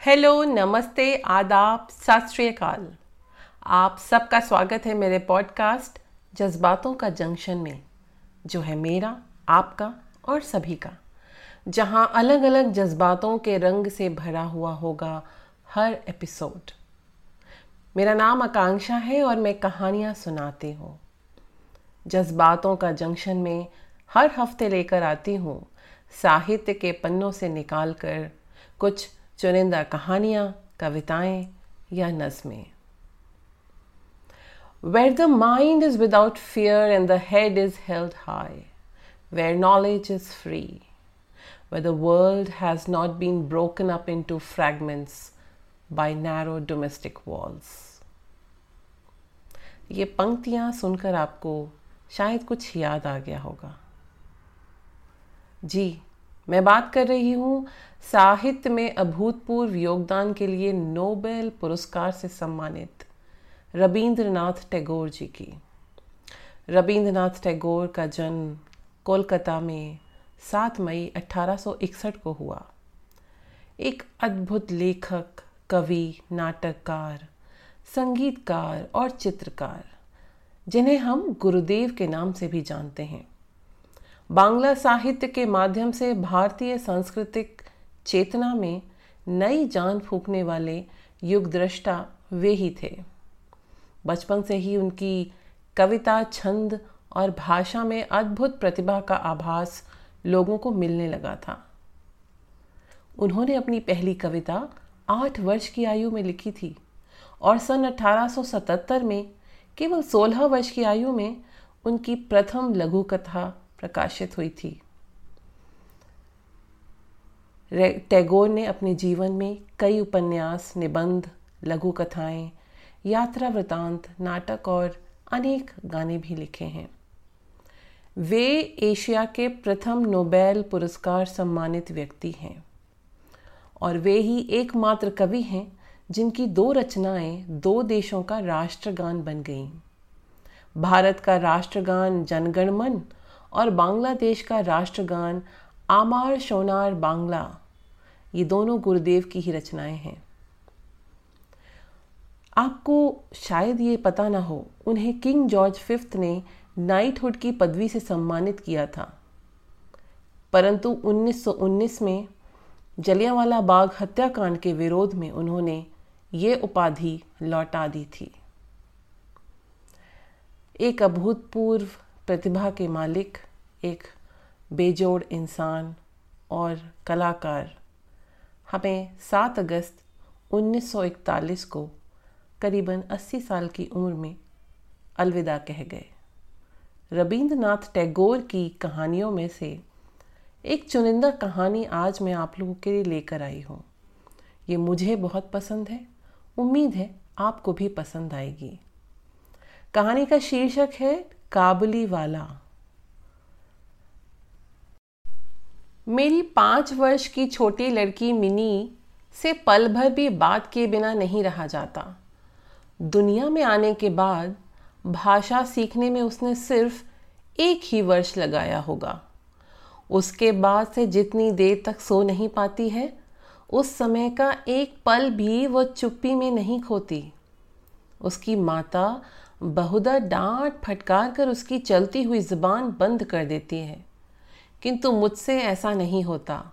Hello, नमस्ते, आदाब, सत श्री अकाल। आप सबका स्वागत है मेरे पॉडकास्ट जज्बातों का जंक्शन में, जो है मेरा, आपका और सभी का, जहाँ अलग अलग जज्बातों के रंग से भरा हुआ होगा हर एपिसोड। मेरा नाम आकांक्षा है और मैं कहानियाँ सुनाती हूँ। जज्बातों का जंक्शन में हर हफ़्ते लेकर आती हूँ, साहित्य के पन्नों से निकाल कर कुछ चुनिंदा कहानियाँ, कविताएँ या नज्में। Where the mind is without fear and the head is held high where knowledge is free where the world has not been broken up into fragments by narrow domestic walls ये पंक्तियाँ सुनकर आपको शायद कुछ याद आ गया होगा। जी मैं बात कर रही हूँ साहित्य में अभूतपूर्व योगदान के लिए नोबेल पुरस्कार से सम्मानित रविंद्रनाथ टैगोर जी की। रविंद्रनाथ टैगोर का जन्म कोलकाता में 7 मई 1861 को हुआ। एक अद्भुत लेखक, कवि, नाटककार, संगीतकार और चित्रकार, जिन्हें हम गुरुदेव के नाम से भी जानते हैं। बांग्ला साहित्य के माध्यम से भारतीय सांस्कृतिक चेतना में नई जान फूकने वाले युग दृष्टा वे ही थे। बचपन से ही उनकी कविता, छंद और भाषा में अद्भुत प्रतिभा का आभास लोगों को मिलने लगा था। उन्होंने अपनी पहली कविता आठ वर्ष की आयु में लिखी थी और सन 1877 में केवल 16 वर्ष की आयु में उनकी प्रथम लघु कथा प्रकाशित हुई थी। टैगोर ने अपने जीवन में कई उपन्यास, निबंध लघु कथाएँ यात्रा वृतांत, नाटक और अनेक गाने भी लिखे हैं। वे एशिया के प्रथम नोबेल पुरस्कार सम्मानित व्यक्ति हैं और वे ही एकमात्र कवि हैं जिनकी दो रचनाएँ दो देशों का राष्ट्रगान बन गईं। भारत का राष्ट्रगान जनगणमन और बांग्लादेश का राष्ट्रगान आमार शोनार बांग्ला। ये दोनों गुरुदेव की ही रचनाएँ हैं। आपको शायद ये पता ना हो, उन्हें किंग जॉर्ज फिफ्थ ने नाइटहुड की पदवी से सम्मानित किया था। परंतु 1919 में जलियांवाला बाग हत्याकांड के विरोध में उन्होंने ये उपाधि लौटा दी थी। एक अभूतपूर्व प्रतिभा के मालिक, एक बेजोड़ इंसान और कलाकार। हमें 7 अगस्त 1941 को करीबन 80 साल की उम्र में अलविदा कह गए। रविंद्रनाथ टैगोर की कहानियों में से एक चुनिंदा कहानी आज मैं आप लोगों के लिए लेकर आई हूँ। ये मुझे बहुत पसंद है। उम्मीद है आपको भी पसंद आएगी। कहानी का शीर्षक है काबुली वाला। मेरी पाँच वर्ष की छोटी लड़की मिनी से पल भर भी बात किए बिना नहीं रहा जाता। दुनिया में आने के बाद भाषा सीखने में उसने सिर्फ़ एक ही वर्ष लगाया होगा। उसके बाद से जितनी देर तक सो नहीं पाती है, उस समय का एक पल भी वो चुप्पी में नहीं खोती। उसकी माता बहुधा डांट फटकार कर उसकी चलती हुई ज़ुबान बंद कर देती है। किंतु मुझसे ऐसा नहीं होता।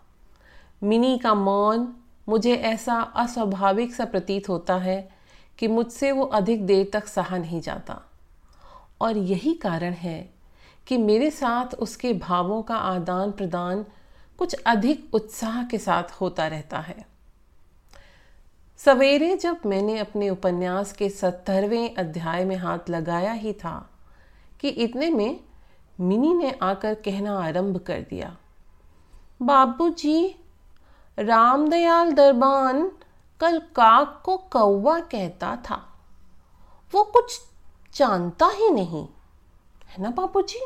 मिनी का मौन मुझे ऐसा अस्वाभाविक सा प्रतीत होता है कि मुझसे वो अधिक देर तक सहा नहीं जाता। और यही कारण है कि मेरे साथ उसके भावों का आदान प्रदान कुछ अधिक उत्साह के साथ होता रहता है। सवेरे जब मैंने अपने उपन्यास के सत्तरवें अध्याय में हाथ लगाया ही था कि इतने में मिनी ने आकर कहना आरंभ कर दिया बाबूजी, रामदयाल दरबान कल काक को कौवा कहता था वो कुछ जानता ही नहीं है ना बाबूजी?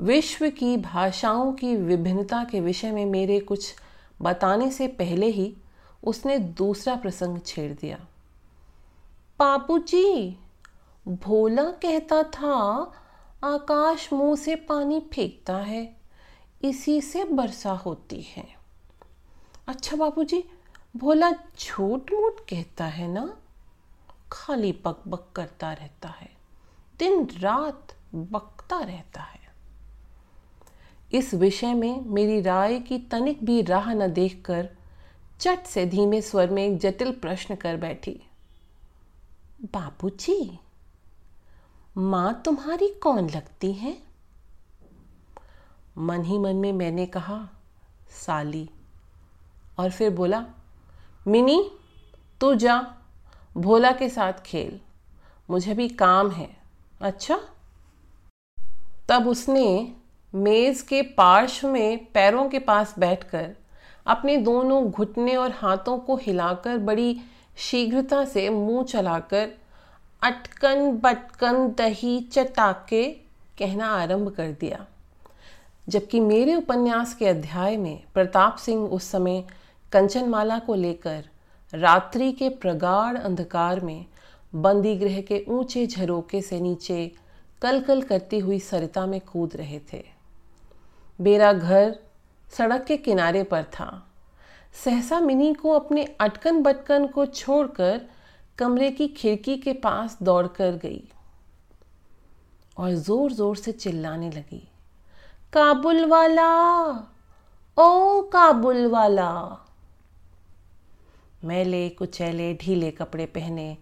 विश्व की भाषाओं की विभिन्नता के विषय में मेरे कुछ बताने से पहले ही उसने दूसरा प्रसंग छेड़ दिया। पापू जी भोला कहता था, आकाश मुँह से पानी फेंकता है, इसी से वर्षा होती है। अच्छा बाबूजी, भोला झूठ मूठ कहता है ना? खाली बक बक करता रहता है दिन रात बकता रहता है। इस विषय में मेरी राय की तनिक भी राह न देखकर चट से धीमे स्वर में एक जटिल प्रश्न कर बैठी। बाबूजी, माँ तुम्हारी कौन लगती है? मन ही मन में मैंने कहा, साली। और फिर बोला, मिनी, तू जा, भोला के साथ खेल। मुझे भी काम है। अच्छा? तब उसने मेज़ के पार्श्व में पैरों के पास बैठकर अपने दोनों घुटने और हाथों को हिलाकर बड़ी शीघ्रता से मुँह चलाकर अटकन बटकन दही चटाके कहना आरंभ कर दिया। जबकि मेरे उपन्यास के अध्याय में प्रताप सिंह उस समय कंचनमाला को लेकर रात्रि के प्रगाढ़ अंधकार में बंदी गृह के ऊँचे झरोके से नीचे कल कल करती हुई सरिता में कूद रहे थे। मेरा घर सड़क के किनारे पर था। सहसा मिनी को अपने अटकन बटकन को छोड़कर कमरे की खिड़की के पास दौड़ कर गई और ज़ोर ज़ोर से चिल्लाने लगी। काबुल वाला ओ काबुल वाला मैले कुचैले ढीले कपड़े पहने,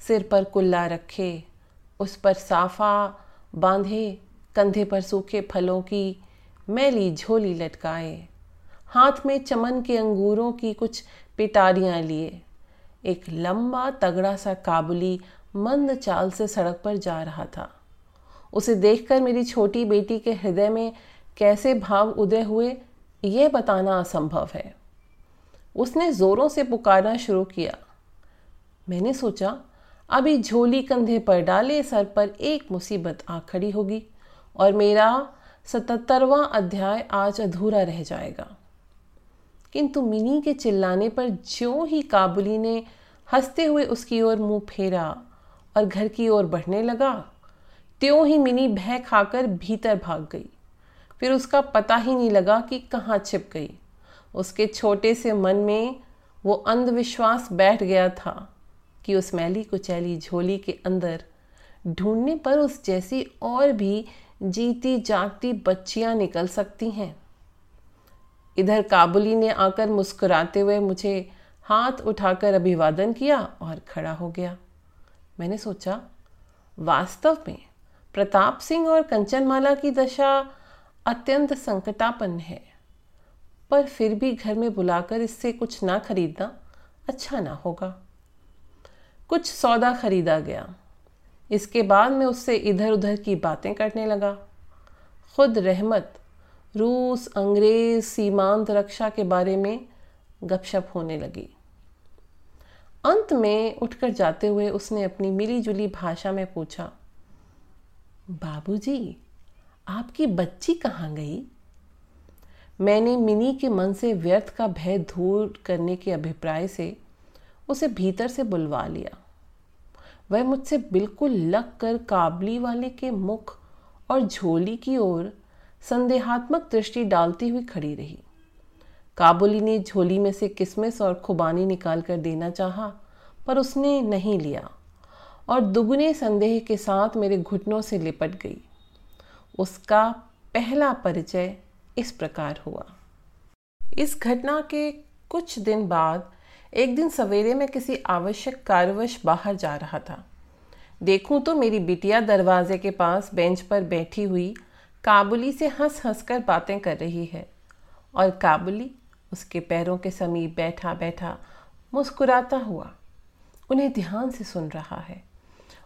सिर पर कुल्ला रखे, उस पर साफा बांधे, कंधे पर सूखे फलों की मैली झोली लटकाए, हाथ में चमन के अंगूरों की कुछ पिटारियाँ लिए। एक लंबा तगड़ा सा काबुली मंद चाल से सड़क पर जा रहा था। उसे देखकर मेरी छोटी बेटी के हृदय में कैसे भाव उदय हुए, यह बताना असंभव है। उसने ज़ोरों से पुकारना शुरू किया। मैंने सोचा, अभी झोली कंधे पर डाले सर पर एक मुसीबत आ खड़ी होगी और मेरा सतहत्तरवां अध्याय आज अधूरा रह जाएगा। किंतु मिनी के चिल्लाने पर ज्यों ही काबुली ने हँसते हुए उसकी ओर मुँह फेरा और घर की ओर बढ़ने लगा, त्यों ही मिनी भय खाकर भीतर भाग गई। फिर उसका पता ही नहीं लगा कि कहाँ छिप गई। उसके छोटे से मन में वो अंधविश्वास बैठ गया था कि उस मैली कुचैली झोली के अंदर ढूँढने पर उस जैसी और भी जीती जागती बच्चियाँ निकल सकती हैं। इधर काबुली ने आकर मुस्कुराते हुए मुझे हाथ उठाकर अभिवादन किया और खड़ा हो गया। मैंने सोचा, वास्तव में प्रताप सिंह और कंचनमाला की दशा अत्यंत संकटापन्न है, पर फिर भी घर में बुलाकर इससे कुछ ना खरीदना अच्छा ना होगा। कुछ सौदा खरीदा गया। इसके बाद मैं उससे इधर उधर की बातें करने लगा। खुद रहमत रूस अंग्रेज़ सीमांत रक्षा के बारे में गपशप होने लगी। अंत में उठकर जाते हुए उसने अपनी मिली जुली भाषा में पूछा बाबूजी, आपकी बच्ची कहाँ गई? मैंने मिनी के मन से व्यर्थ का भय दूर करने के अभिप्राय से उसे भीतर से बुलवा लिया। वह मुझसे बिल्कुल लग कर काबली वाले के मुख और झोली की ओर संदेहात्मक दृष्टि डालती हुई खड़ी रही। काबुली ने झोली में से किसमिस और खुबानी निकाल कर देना चाहा, पर उसने नहीं लिया और दुगने संदेह के साथ मेरे घुटनों से लिपट गई। उसका पहला परिचय इस प्रकार हुआ। इस घटना के कुछ दिन बाद एक दिन सवेरे में किसी आवश्यक कार्यवश बाहर जा रहा था। देखूँ तो मेरी बिटिया दरवाजे के पास बेंच पर बैठी हुई काबुली से हंस हंस कर बातें कर रही है और काबुली उसके पैरों के समीप बैठा बैठा मुस्कुराता हुआ उन्हें ध्यान से सुन रहा है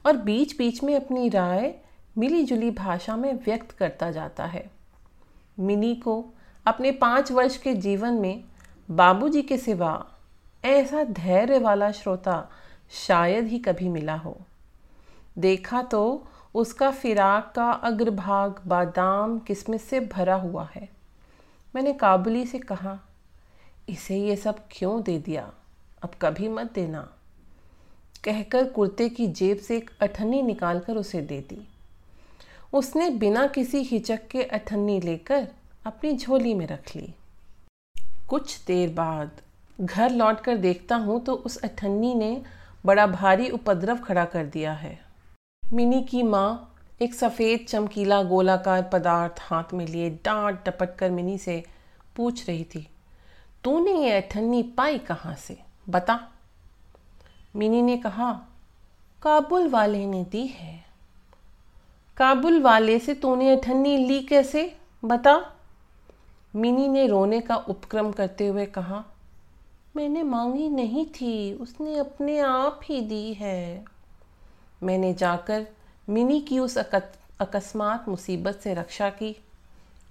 और बीच बीच में अपनी राय मिली जुली भाषा में व्यक्त करता जाता है। मिनी को अपने पाँच वर्ष के जीवन में बाबूजी के सिवा ऐसा धैर्य वाला श्रोता शायद ही कभी मिला हो। देखा तो उसका फिराक का अग्रभाग बादाम किस्मत से भरा हुआ है? मैंने काबुली से कहा, इसे ये सब क्यों दे दिया? अब कभी मत देना। कहकर कुर्ते की जेब से एक अठन्नी निकालकर उसे दे दी। उसने बिना किसी हिचक के अठन्नी लेकर अपनी झोली में रख ली। कुछ देर बाद घर लौटकर देखता हूँ तो उस अठन्नी ने बड़ा भारी उपद्रव खड़ा कर दिया है। मिनी की माँ एक सफ़ेद चमकीला गोलाकार पदार्थ हाथ में लिए डांट टपट कर मिनी से पूछ रही थी, तूने ये अठन्नी पाई कहाँ से? बता। मिनी ने कहा, काबुल वाले ने दी है। काबुल वाले से तूने अठन्नी ली कैसे? बता। मिनी ने रोने का उपक्रम करते हुए कहा मैंने मांगी नहीं थी, उसने अपने आप ही दी है। मैंने जाकर मिनी की उस अकस्मात मुसीबत से रक्षा की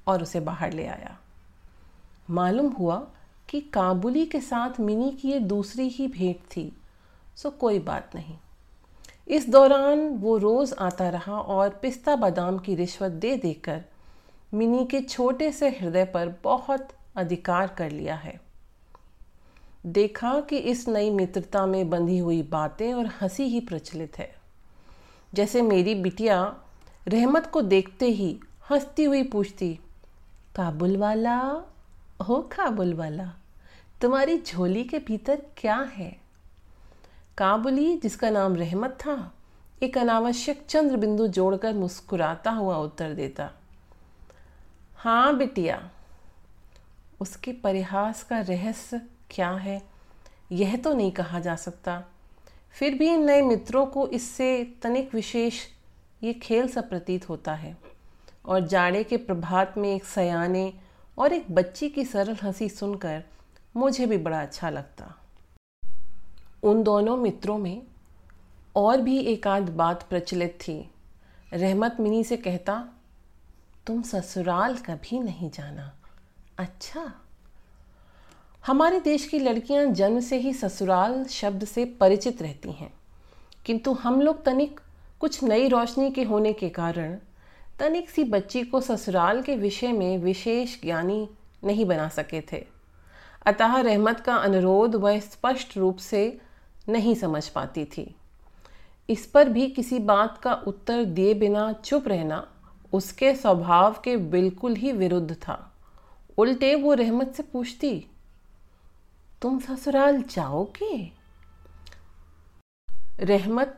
और उसे बाहर ले आया। मालूम हुआ कि काबुली के साथ मिनी की ये दूसरी ही भेंट थी, सो कोई बात नहीं। इस दौरान वो रोज़ आता रहा और पिस्ता बादाम की रिश्वत दे देकर मिनी के छोटे से हृदय पर बहुत अधिकार कर लिया है। देखा कि इस नई मित्रता में बंधी हुई बातें और हँसी ही प्रचलित है। जैसे मेरी बिटिया रहमत को देखते ही हंसती हुई पूछती, काबुल वाला? हो, काबुल वाला। तुम्हारी झोली के भीतर क्या है? काबुली, जिसका नाम रहमत था, एक अनावश्यक चंद्र बिंदु जोड़कर मुस्कुराता हुआ उत्तर देता हाँ बिटिया, उसके परिहास का रहस्य क्या है? यह तो नहीं कहा जा सकता। फिर भी इन नए मित्रों को इससे तनिक विशेष ये खेल सा प्रतीत होता है। और जाड़े के प्रभात में एक सयाने और एक बच्ची की सरल हँसी सुनकर मुझे भी बड़ा अच्छा लगता। उन दोनों मित्रों में और भी एक आध बात प्रचलित थी। रहमत मिनी से कहता, तुम ससुराल कभी नहीं जाना। अच्छा? हमारे देश की लड़कियाँ जन्म से ही ससुराल शब्द से परिचित रहती हैं। किंतु हम लोग तनिक कुछ नई रोशनी के होने के कारण तनिक सी बच्ची को ससुराल के विषय में विशेष ज्ञानी नहीं बना सके थे। अतः रहमत का अनुरोध वह स्पष्ट रूप से नहीं समझ पाती थी। इस पर भी किसी बात का उत्तर दिए बिना चुप रहना उसके स्वभाव के बिल्कुल ही विरुद्ध था। उल्टे वो रहमत से पूछती तुम ससुराल जाओगे? रहमत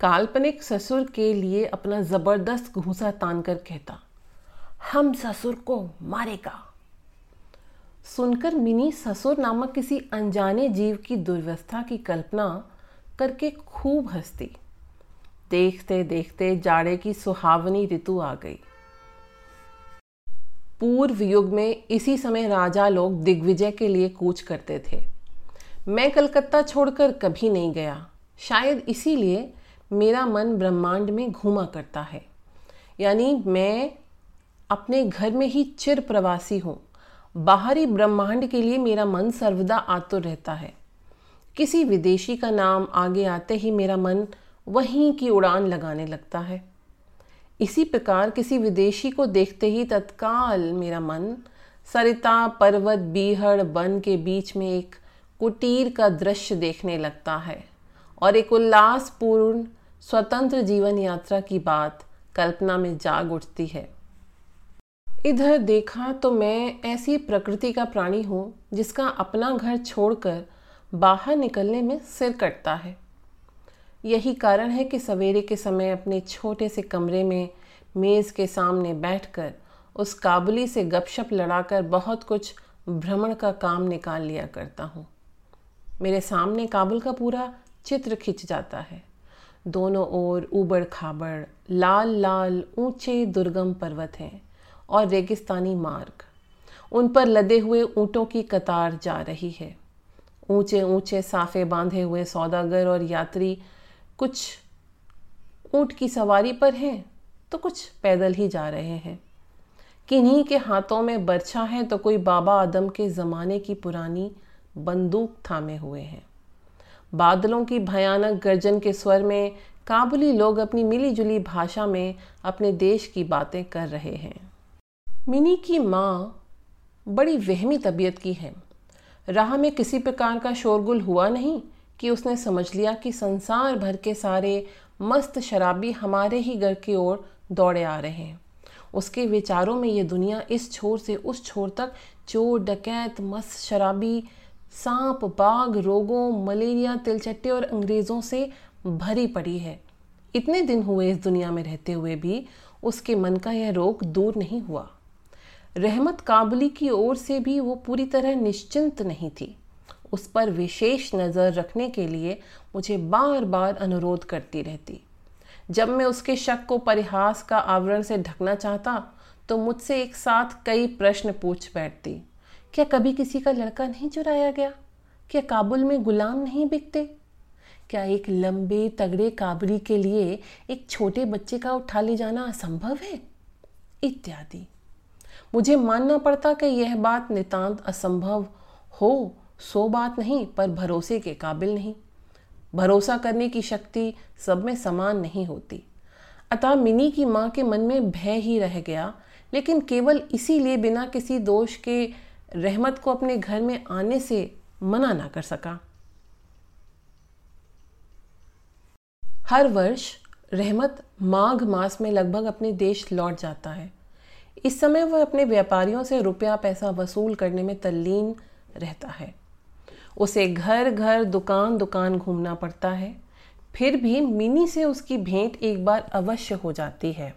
काल्पनिक ससुर के लिए अपना ज़बरदस्त घूसा तान कर कहता, हम ससुर को मारेगा। सुनकर मिनी ससुर नामक किसी अनजाने जीव की दुर्व्यवस्था की कल्पना करके खूब हंसती। देखते देखते जाड़े की सुहावनी ऋतु आ गई। पूर्व युग में इसी समय राजा लोग दिग्विजय के लिए कूच करते थे। मैं कलकत्ता छोड़कर कभी नहीं गया। शायद इसीलिए मेरा मन ब्रह्मांड में घूमा करता है। यानी मैं अपने घर में ही चिर प्रवासी हूँ। बाहरी ब्रह्मांड के लिए मेरा मन सर्वदा आतुर रहता है। किसी विदेशी का नाम आगे आते ही मेरा मन वहीं की उड़ान लगाने लगता है। इसी प्रकार किसी विदेशी को देखते ही तत्काल मेरा मन सरिता पर्वत बीहड़ वन के बीच में एक कुटीर का दृश्य देखने लगता है और एक उल्लासपूर्ण स्वतंत्र जीवन यात्रा की बात कल्पना में जाग उठती है। इधर देखा तो मैं ऐसी प्रकृति का प्राणी हूँ जिसका अपना घर छोड़कर बाहर निकलने में सिर कटता है। यही कारण है कि सवेरे के समय अपने छोटे से कमरे में मेज़ के सामने बैठकर उस काबुली से गपशप लड़ाकर बहुत कुछ भ्रमण का काम निकाल लिया करता हूँ। मेरे सामने काबुल का पूरा चित्र खिंच जाता है। दोनों ओर ऊबड़ खाबड़, लाल लाल ऊँचे दुर्गम पर्वत हैं और रेगिस्तानी मार्ग। उन पर लदे हुए ऊँटों की कतार जा रही है। ऊँचे ऊँचे साफे बांधे हुए सौदागर और यात्री कुछ ऊँट की सवारी पर हैं तो कुछ पैदल ही जा रहे हैं। किन्हीं के हाथों में बर्छा है तो कोई बाबा आदम के ज़माने की पुरानी बंदूक थामे हुए हैं। बादलों की भयानक गर्जन के स्वर में काबुली लोग अपनी मिली जुली भाषा में अपने देश की बातें कर रहे हैं। मिनी की माँ बड़ी वहमी तबीयत की है। राह में किसी प्रकार का शोरगुल हुआ नहीं कि उसने समझ लिया कि संसार भर के सारे मस्त शराबी हमारे ही घर की ओर दौड़े आ रहे हैं। उसके विचारों में ये दुनिया इस छोर से उस छोर तक चोर, डकैत, मस्त शराबी, सांप, बाघ, रोगों, मलेरिया, तिलचट्टे और अंग्रेज़ों से भरी पड़ी है। इतने दिन हुए इस दुनिया में रहते हुए भी उसके मन का यह रोग दूर नहीं हुआ। रहमत काबुली की ओर से भी वो पूरी तरह निश्चिंत नहीं थी। उस पर विशेष नज़र रखने के लिए मुझे बार बार अनुरोध करती रहती। जब मैं उसके शक को परिहास का आवरण से ढकना चाहता तो मुझसे एक साथ कई प्रश्न पूछ बैठती। क्या कभी किसी का लड़का नहीं चुराया गया? क्या काबुल में गुलाम नहीं बिकते? क्या एक लंबे तगड़े काबुली के लिए एक छोटे बच्चे का उठा ले जाना असंभव है? इत्यादि। मुझे मानना पड़ता कि यह बात नितांत असंभव हो सो बात नहीं, पर भरोसे के काबिल नहीं। भरोसा करने की शक्ति सब में समान नहीं होती। अतः मिनी की माँ के मन में भय ही रह गया, लेकिन केवल इसीलिए बिना किसी दोष के रहमत को अपने घर में आने से मना ना कर सका। हर वर्ष रहमत माघ मास में लगभग अपने देश लौट जाता है। इस समय वह अपने व्यापारियों से रुपया पैसा वसूल करने में तल्लीन रहता है। उसे घर घर दुकान दुकान घूमना पड़ता है। फिर भी मिनी से उसकी भेंट एक बार अवश्य हो जाती है।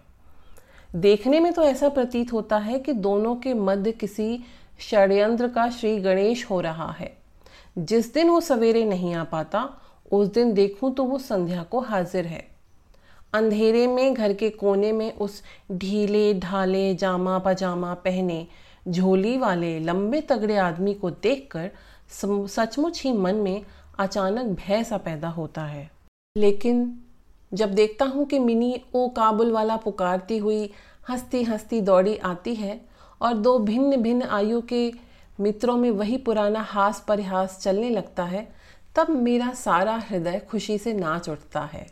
देखने में तो ऐसा प्रतीत होता है कि दोनों के मध्य किसी षड्यंत्र का श्री गणेश हो रहा है। जिस दिन वो सवेरे नहीं आ पाता, उस दिन देखूँ तो वो संध्या को हाजिर है। अंधेरे में, घर के कोने में उस ढीले, ढाले जामा पजामा पहने झोली वाले लंबे तगड़े आदमी को देखकर सचमुच ही मन में अचानक भय सा पैदा होता है। लेकिन जब देखता हूँ कि मिनी ओ काबुल वाला पुकारती हुई हंसती हंसती दौड़ी आती है और दो भिन्न भिन्न आयु के मित्रों में वही पुराना हास परिहास चलने लगता है, तब मेरा सारा हृदय खुशी से नाच उठता है।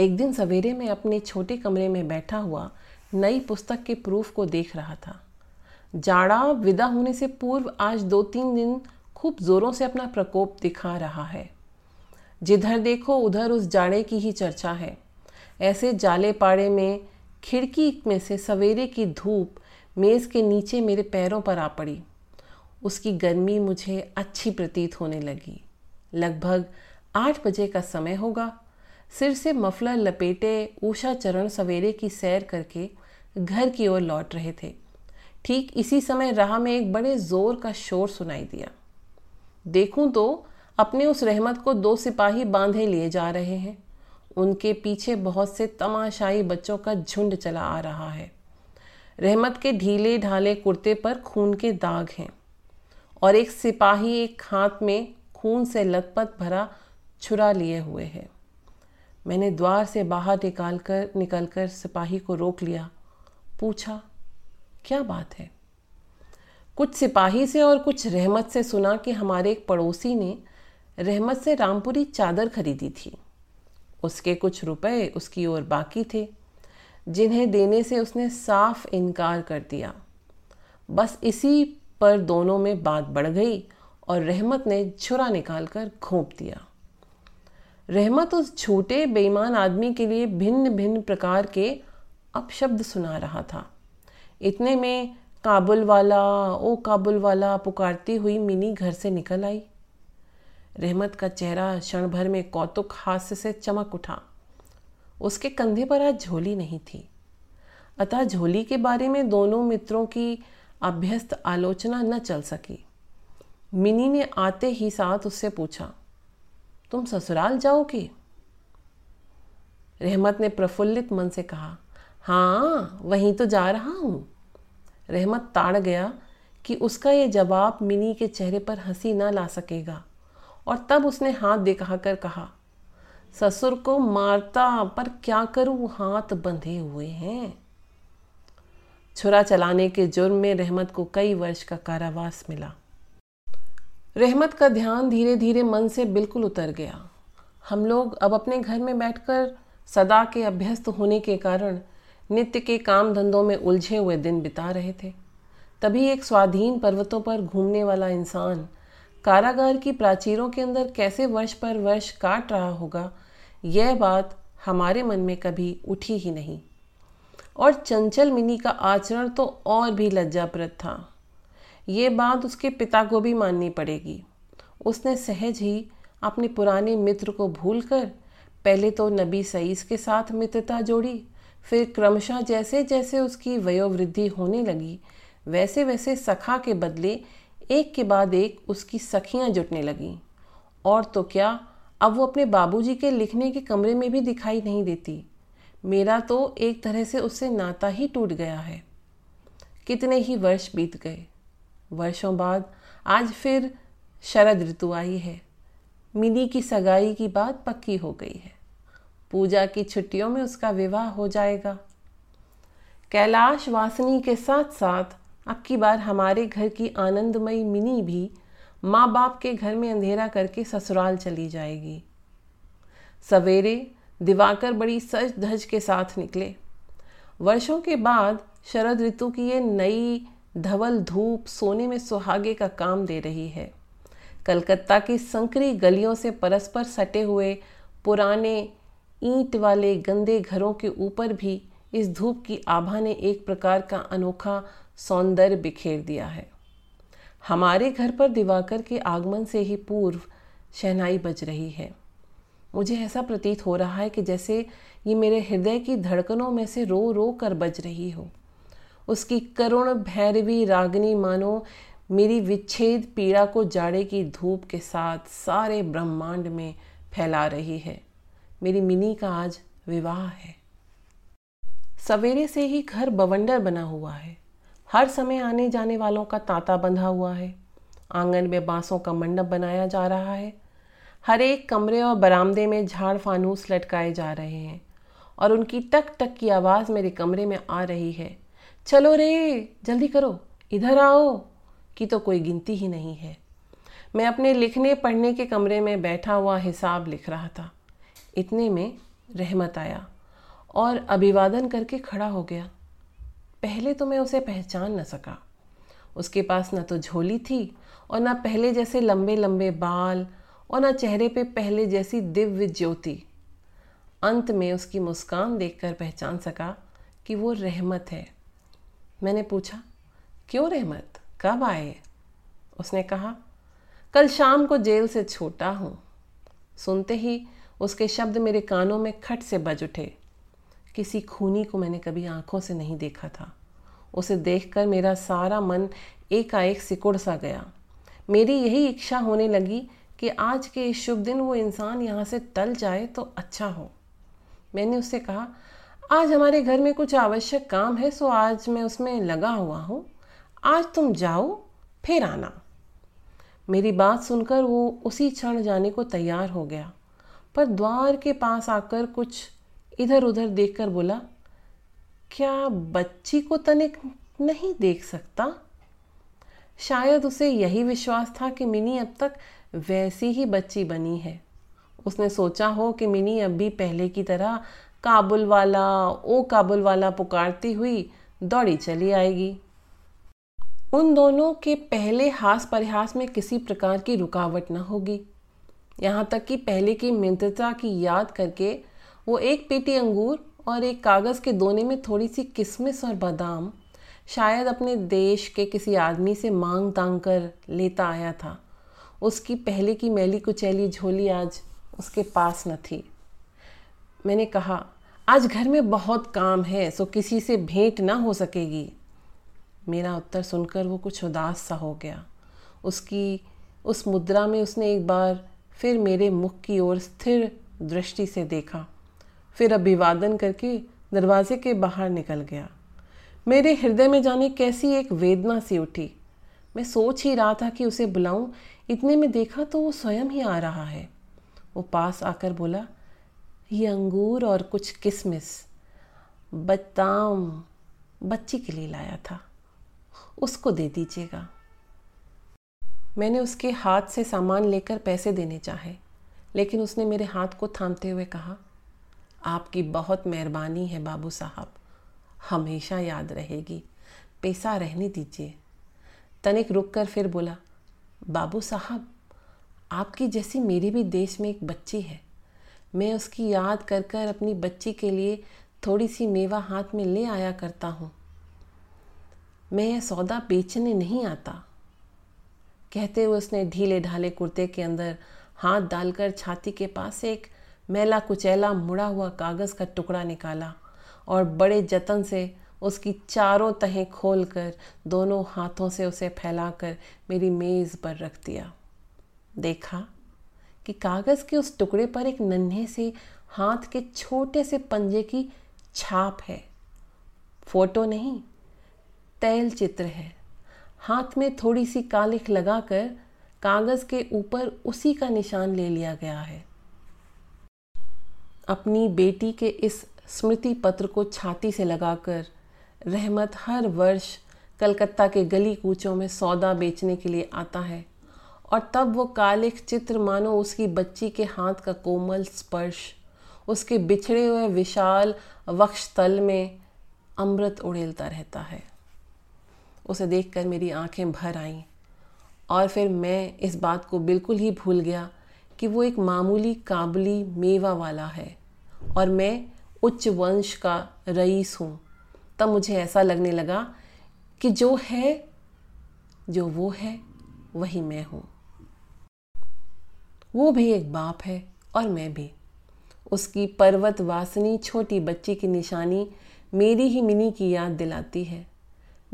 एक दिन सवेरे में अपने छोटे कमरे में बैठा हुआ नई पुस्तक के प्रूफ को देख रहा था। जाड़ा विदा होने से पूर्व आज दो तीन दिन खूब जोरों से अपना प्रकोप दिखा रहा है। जिधर देखो, उधर उस जाड़े की ही चर्चा है। ऐसे जाले पाड़े में, खिड़की में से सवेरे की धूप मेज़ के नीचे मेरे पैरों पर आ पड़ी। उसकी गर्मी मुझे अच्छी प्रतीत होने लगी। लगभग आठ बजे का समय होगा। सिर से मफलर लपेटे ऊषा चरण सवेरे की सैर करके घर की ओर लौट रहे थे। ठीक इसी समय राह में एक बड़े ज़ोर का शोर सुनाई दिया। देखूँ तो अपने उस रहमत को दो सिपाही बांधे लिए जा रहे हैं। उनके पीछे बहुत से तमाशाई बच्चों का झुंड चला आ रहा है। रहमत के ढीले ढाले कुर्ते पर खून के दाग हैं और एक सिपाही एक हाथ में खून से लथपथ भरा छुरा लिए हुए है। मैंने द्वार से बाहर निकाल कर निकल कर सिपाही को रोक लिया। पूछा क्या बात है? कुछ सिपाही से और कुछ रहमत से सुना कि हमारे एक पड़ोसी ने रहमत से रामपुरी चादर खरीदी थी। उसके कुछ रुपए उसकी ओर बाकी थे, जिन्हें देने से उसने साफ़ इनकार कर दिया। बस इसी पर दोनों में बात बढ़ गई और रहमत ने छुरा निकाल कर घोंप दिया। रहमत उस छोटे बेईमान आदमी के लिए भिन्न भिन्न प्रकार के अपशब्द सुना रहा था। इतने में काबुल वाला, ओ काबुल वाला पुकारती हुई मिनी घर से निकल आई। रहमत का चेहरा क्षण भर में कौतुक हास्य से चमक उठा। उसके कंधे पर आज झोली नहीं थी। अतः झोली के बारे में दोनों मित्रों की अभ्यस्त आलोचना न चल सकी। मिनी ने आते ही साथ उससे पूछा, तुम ससुराल जाओगे? रहमत ने प्रफुल्लित मन से कहा हाँ वहीं तो जा रहा हूँ। रहमत ताड़ गया कि उसका ये जवाब मिनी के चेहरे पर हँसी ना ला सकेगा। और तब उसने हाथ दिखाकर कहा, ससुर को मारता पर क्या करूँ? हाथ बंधे हुए हैं। छुरा चलाने के जुर्म में रहमत को कई वर्ष का कारावास मिला। रहमत का ध्यान धीरे धीरे मन से बिल्कुल उतर गया। हम लोग अब अपने घर में बैठकर सदा के अभ्यस्त होने के कारण नित्य के काम धंधों में उलझे हुए दिन बिता रहे थे। तभी एक स्वाधीन पर्वतों पर घूमने वाला इंसान, कारागार की प्राचीरों के अंदर कैसे वर्ष पर वर्ष काट रहा होगा, यह बात हमारे मन में कभी उठी ही नहीं। और चंचल मिनी का आचरण तो और भी लज्जाप्रद था। ये बात उसके पिता को भी माननी पड़ेगी। उसने सहज ही अपने पुराने मित्र को भूलकर, पहले तो नबी सईस के साथ मित्रता जोड़ी फिर क्रमशः जैसे जैसे उसकी वयोवृद्धि होने लगी, वैसे वैसे सखा के बदले एक के बाद एक उसकी सखियाँ जुटने लगीं। और तो क्या, अब वो अपने बाबूजी के लिखने के कमरे में भी दिखाई नहीं देती। मेरा तो एक तरह से उससे नाता ही टूट गया है। कितने ही वर्ष बीत गए। वर्षों बाद आज फिर शरद ऋतु आई है। मिनी की सगाई की बात पक्की हो गई है। पूजा की छुट्टियों में उसका विवाह हो जाएगा। कैलाश वासनी के साथ साथ अब की बार हमारे घर की आनंदमयी मिनी भी माँ बाप के घर में अंधेरा करके ससुराल चली जाएगी। सवेरे दिवाकर बड़ी सज धज के साथ निकले। वर्षों के बाद शरद ऋतु की ये नई धवल धूप सोने में सुहागे का काम दे रही है। कलकत्ता की संकरी गलियों से परस्पर सटे हुए पुराने ईंट वाले गंदे घरों के ऊपर भी इस धूप की आभा ने एक प्रकार का अनोखा सौंदर्य बिखेर दिया है। हमारे घर पर दिवाकर के आगमन से ही पूर्व शहनाई बज रही है। मुझे ऐसा प्रतीत हो रहा है कि जैसे ये मेरे हृदय की धड़कनों में से रो रो कर बज रही हो। उसकी करुण भैरवी रागनी मानो मेरी विच्छेद पीड़ा को जाड़े की धूप के साथ सारे ब्रह्मांड में फैला रही है। मेरी मिनी का आज विवाह है। सवेरे से ही घर बवंडर बना हुआ है। हर समय आने जाने वालों का तांता बंधा हुआ है। आँगन में बांसों का मंडप बनाया जा रहा है। हर एक कमरे और बरामदे में झाड़ फानूस लटकाए जा रहे हैं और उनकी टक टक की आवाज़ मेरे कमरे में आ रही है। चलो रे, जल्दी करो, इधर आओ, की तो कोई गिनती ही नहीं है। मैं अपने लिखने पढ़ने के कमरे में बैठा हुआ हिसाब लिख रहा था। इतने में रहमत आया और अभिवादन करके खड़ा हो गया। पहले तो मैं उसे पहचान न सका। उसके पास न तो झोली थी और न पहले जैसे लंबे लंबे बाल और न चेहरे पे पहले जैसी दिव्य ज्योति। अंत में उसकी मुस्कान देखकर पहचान सका कि वो रहमत है। मैंने पूछा, क्यों रहमत? कब आए? उसने कहा, कल शाम को जेल से छोटा हूँ। सुनते ही उसके शब्द मेरे कानों में खट से बज उठे। किसी खूनी को मैंने कभी आँखों से नहीं देखा था। उसे देखकर मेरा सारा मन एकाएक सिकुड़ सा गया। मेरी यही इच्छा होने लगी कि आज के इस शुभ दिन वो इंसान यहाँ से टल जाए तो अच्छा हो। मैंने उससे कहा, आज हमारे घर में कुछ आवश्यक काम है, सो आज मैं उसमें लगा हुआ हूँ। आज तुम जाओ, फिर आना। मेरी बात सुनकर वो उसी क्षण जाने को तैयार हो गया। पर द्वार के पास आकर कुछ इधर उधर देखकर बोला, क्या बच्ची को तनिक नहीं देख सकता? शायद उसे यही विश्वास था कि मिनी अब तक वैसी ही बच्ची बनी है। उसने सोचा हो कि मिनी अब भी पहले की तरह काबुल वाला ओ काबुल वाला पुकारती हुई दौड़ी चली आएगी। उन दोनों के पहले हास परिहास में किसी प्रकार की रुकावट न होगी। यहाँ तक कि पहले की मित्रता की याद करके वो एक पेटी अंगूर और एक कागज़ के दोने में थोड़ी सी किशमिश और बादाम शायद अपने देश के किसी आदमी से मांग तांग कर लेता आया था। उसकी पहले की मैली कुचैली झोली आज उसके पास न थी। मैंने कहा, आज घर में बहुत काम है, सो किसी से भेंट ना हो सकेगी। मेरा उत्तर सुनकर वो कुछ उदास सा हो गया। उसकी, उस मुद्रा में उसने एक बार फिर मेरे मुख की ओर स्थिर दृष्टि से देखा। फिर अभिवादन करके दरवाजे के बाहर निकल गया। मेरे हृदय में जाने कैसी एक वेदना सी उठी। मैं सोच ही रहा था कि उसे बुलाऊं, इतने में देखा तो वो स्वयं ही आ रहा है। वो पास आकर बोला, ये अंगूर और कुछ किसमिस बदाम बच्ची के लिए लाया था। उसको दे दीजिएगा। मैंने उसके हाथ से सामान लेकर पैसे देने चाहे, लेकिन उसने मेरे हाथ को थामते हुए कहा, आपकी बहुत मेहरबानी है बाबू साहब, हमेशा याद रहेगी पैसा रहने दीजिए। तनिक रुक कर फिर बोला, बाबू साहब, आपकी जैसी मेरी भी देश में एक बच्ची है। मैं उसकी याद कर कर अपनी बच्ची के लिए थोड़ी सी मेवा हाथ में ले आया करता हूँ। मैं यह सौदा बेचने नहीं आता। कहते हुए उसने ढीले ढाले कुर्ते के अंदर हाथ डालकर छाती के पास एक मैला कुचैला मुड़ा हुआ कागज़ का टुकड़ा निकाला और बड़े जतन से उसकी चारों तहें खोलकर दोनों हाथों से उसे फैलाकर मेरी मेज़ पर रख दिया। देखा कि कागज़ के उस टुकड़े पर एक नन्हे से हाथ के छोटे से पंजे की छाप है। फ़ोटो नहीं तैल चित्र है। हाथ में थोड़ी सी कालिख लगाकर कागज़ के ऊपर उसी का निशान ले लिया गया है। अपनी बेटी के इस स्मृति पत्र को छाती से लगाकर रहमत हर वर्ष कलकत्ता के गली कूचों में सौदा बेचने के लिए आता है और तब वो कालिक चित्र मानो उसकी बच्ची के हाथ का कोमल स्पर्श, उसके बिछड़े हुए विशाल वक्ष तल में अमृत उड़ेलता रहता है। उसे देखकर मेरी आँखें भर आईं। और फिर मैं इस बात को बिल्कुल ही भूल गया कि वो एक मामूली काबली मेवा वाला है और मैं उच्च वंश का रईस हूँ। तब मुझे ऐसा लगने लगा कि जो है, जो वो है, वही मैं हूँ। वो भी एक बाप है और मैं भी। उसकी पर्वत वासनी छोटी बच्ची की निशानी मेरी ही मिनी की याद दिलाती है।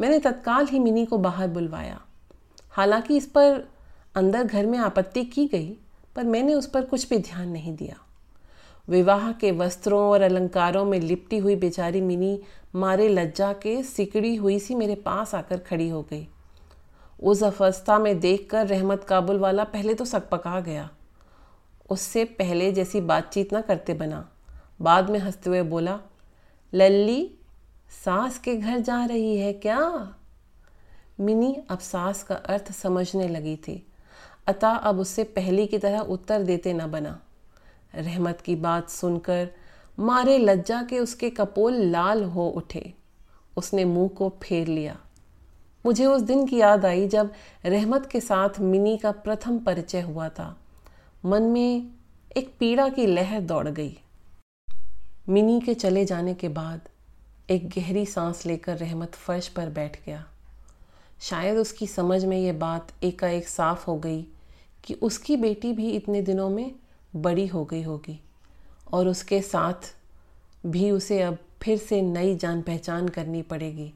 मैंने तत्काल ही मिनी को बाहर बुलवाया। हालाँकि इस पर अंदर घर में आपत्ति की गई, पर मैंने उस पर कुछ भी ध्यान नहीं दिया। विवाह के वस्त्रों और अलंकारों में लिपटी हुई बेचारी मिनी मारे लज्जा के सिकड़ी हुई सी मेरे पास आकर खड़ी हो गई। उस अवस्था में देखकर रहमत काबुल वाला पहले तो सकपका गया। उससे पहले जैसी बातचीत ना करते बना। बाद में हँसते हुए बोला, लल्ली सास के घर जा रही है क्या? मिनी अब सास का अर्थ समझने लगी थी। अतः अब उससे पहले की तरह उत्तर देते न बना। रहमत की बात सुनकर मारे लज्जा के उसके कपोल लाल हो उठे। उसने मुँह को फेर लिया। मुझे उस दिन की याद आई जब रहमत के साथ मिनी का प्रथम परिचय हुआ था। मन में एक पीड़ा की लहर दौड़ गई। मिनी के चले जाने के बाद एक गहरी सांस लेकर रहमत फर्श पर बैठ गया। शायद उसकी समझ में ये बात एकाएक साफ़ हो गई कि उसकी बेटी भी इतने दिनों में बड़ी हो गई होगी और उसके साथ भी उसे अब फिर से नई जान पहचान करनी पड़ेगी।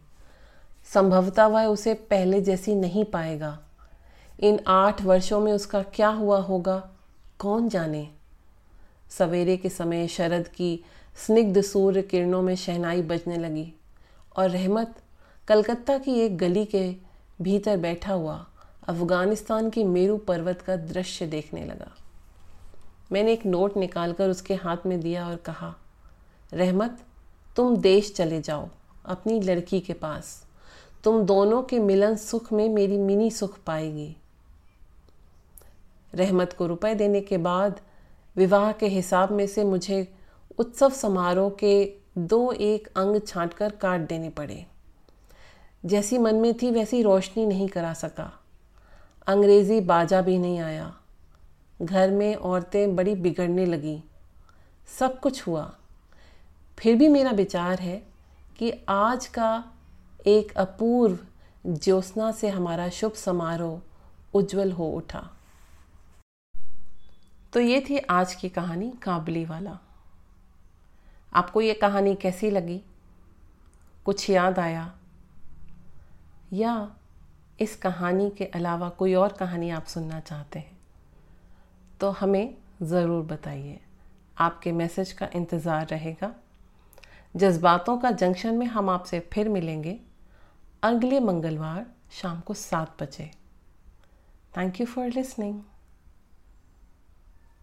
संभवतः वह उसे पहले जैसी नहीं पाएगा। इन आठ वर्षों में उसका क्या हुआ होगा, कौन जाने? सवेरे के समय शरद की स्निग्ध सूर्य किरणों में शहनाई बजने लगी और रहमत कलकत्ता की एक गली के भीतर बैठा हुआ अफ़गानिस्तान की मेरू पर्वत का दृश्य देखने लगा। मैंने एक नोट निकालकर उसके हाथ में दिया और कहा, रहमत, तुम देश चले जाओ, अपनी लड़की के पास। तुम दोनों के मिलन सुख में मेरी मिनी सुख पाएगी। रहमत को रुपए देने के बाद विवाह के हिसाब में से मुझे उत्सव समारोह के दो एक अंग छांटकर काट देने पड़े। जैसी मन में थी वैसी रोशनी नहीं करा सका। अंग्रेज़ी बाजा भी नहीं आया। घर में औरतें बड़ी बिगड़ने लगी। सब कुछ हुआ। फिर भी मेरा विचार है कि आज का एक अपूर्व ज्योत्ना से हमारा शुभ समारोह उज्जवल हो उठा। तो ये थी आज की कहानी काबली वाला। आपको ये कहानी कैसी लगी? कुछ याद आया? या इस कहानी के अलावा कोई और कहानी आप सुनना चाहते हैं तो हमें ज़रूर बताइए। आपके मैसेज का इंतज़ार रहेगा। जज्बातों का जंक्शन में हम आपसे फिर मिलेंगे अगले मंगलवार शाम को सात बजे। Thank you for listening